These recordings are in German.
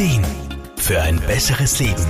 Ideen für ein besseres Leben.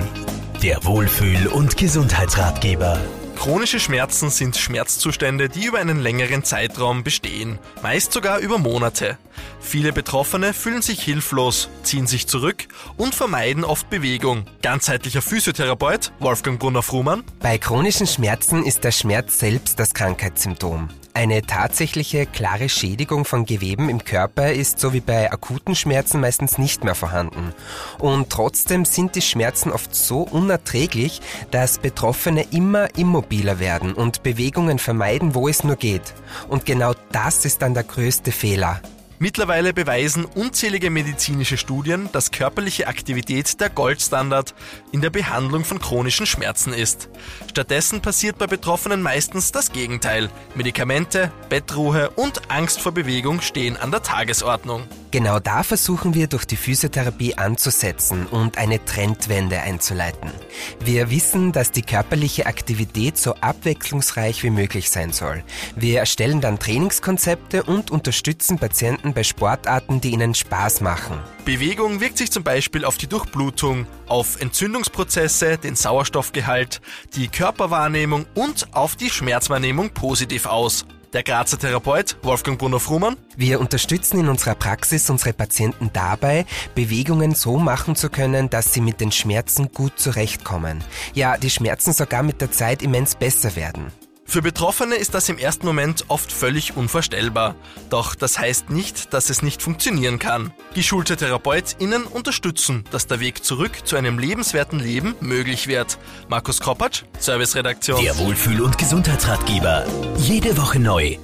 Der Wohlfühl- und Gesundheitsratgeber. Chronische Schmerzen sind Schmerzzustände, die über einen längeren Zeitraum bestehen, meist sogar über Monate. Viele Betroffene fühlen sich hilflos, ziehen sich zurück und vermeiden oft Bewegung. Ganzheitlicher Physiotherapeut Wolfgang Brunner-Frumann. Bei chronischen Schmerzen ist der Schmerz selbst das Krankheitssymptom. Eine tatsächliche klare Schädigung von Geweben im Körper ist so wie bei akuten Schmerzen meistens nicht mehr vorhanden. Und trotzdem sind die Schmerzen oft so unerträglich, dass Betroffene immer immobiler werden und Bewegungen vermeiden, wo es nur geht. Und genau das ist dann der größte Fehler. Mittlerweile beweisen unzählige medizinische Studien, dass körperliche Aktivität der Goldstandard in der Behandlung von chronischen Schmerzen ist. Stattdessen passiert bei Betroffenen meistens das Gegenteil. Medikamente, Bettruhe und Angst vor Bewegung stehen an der Tagesordnung. Genau da versuchen wir durch die Physiotherapie anzusetzen und eine Trendwende einzuleiten. Wir wissen, dass die körperliche Aktivität so abwechslungsreich wie möglich sein soll. Wir erstellen dann Trainingskonzepte und unterstützen Patienten bei Sportarten, die ihnen Spaß machen. Bewegung wirkt sich zum Beispiel auf die Durchblutung, auf Entzündungsprozesse, den Sauerstoffgehalt, die Körperwahrnehmung und auf die Schmerzwahrnehmung positiv aus. Der Grazer Therapeut Wolfgang Brunner-Frumann. Wir unterstützen in unserer Praxis unsere Patienten dabei, Bewegungen so machen zu können, dass sie mit den Schmerzen gut zurechtkommen. Ja, die Schmerzen sogar mit der Zeit immens besser werden. Für Betroffene ist das im ersten Moment oft völlig unvorstellbar. Doch das heißt nicht, dass es nicht funktionieren kann. Geschulte TherapeutInnen unterstützen, dass der Weg zurück zu einem lebenswerten Leben möglich wird. Markus Koppatsch, Serviceredaktion. Der Wohlfühl- und Gesundheitsratgeber. Jede Woche neu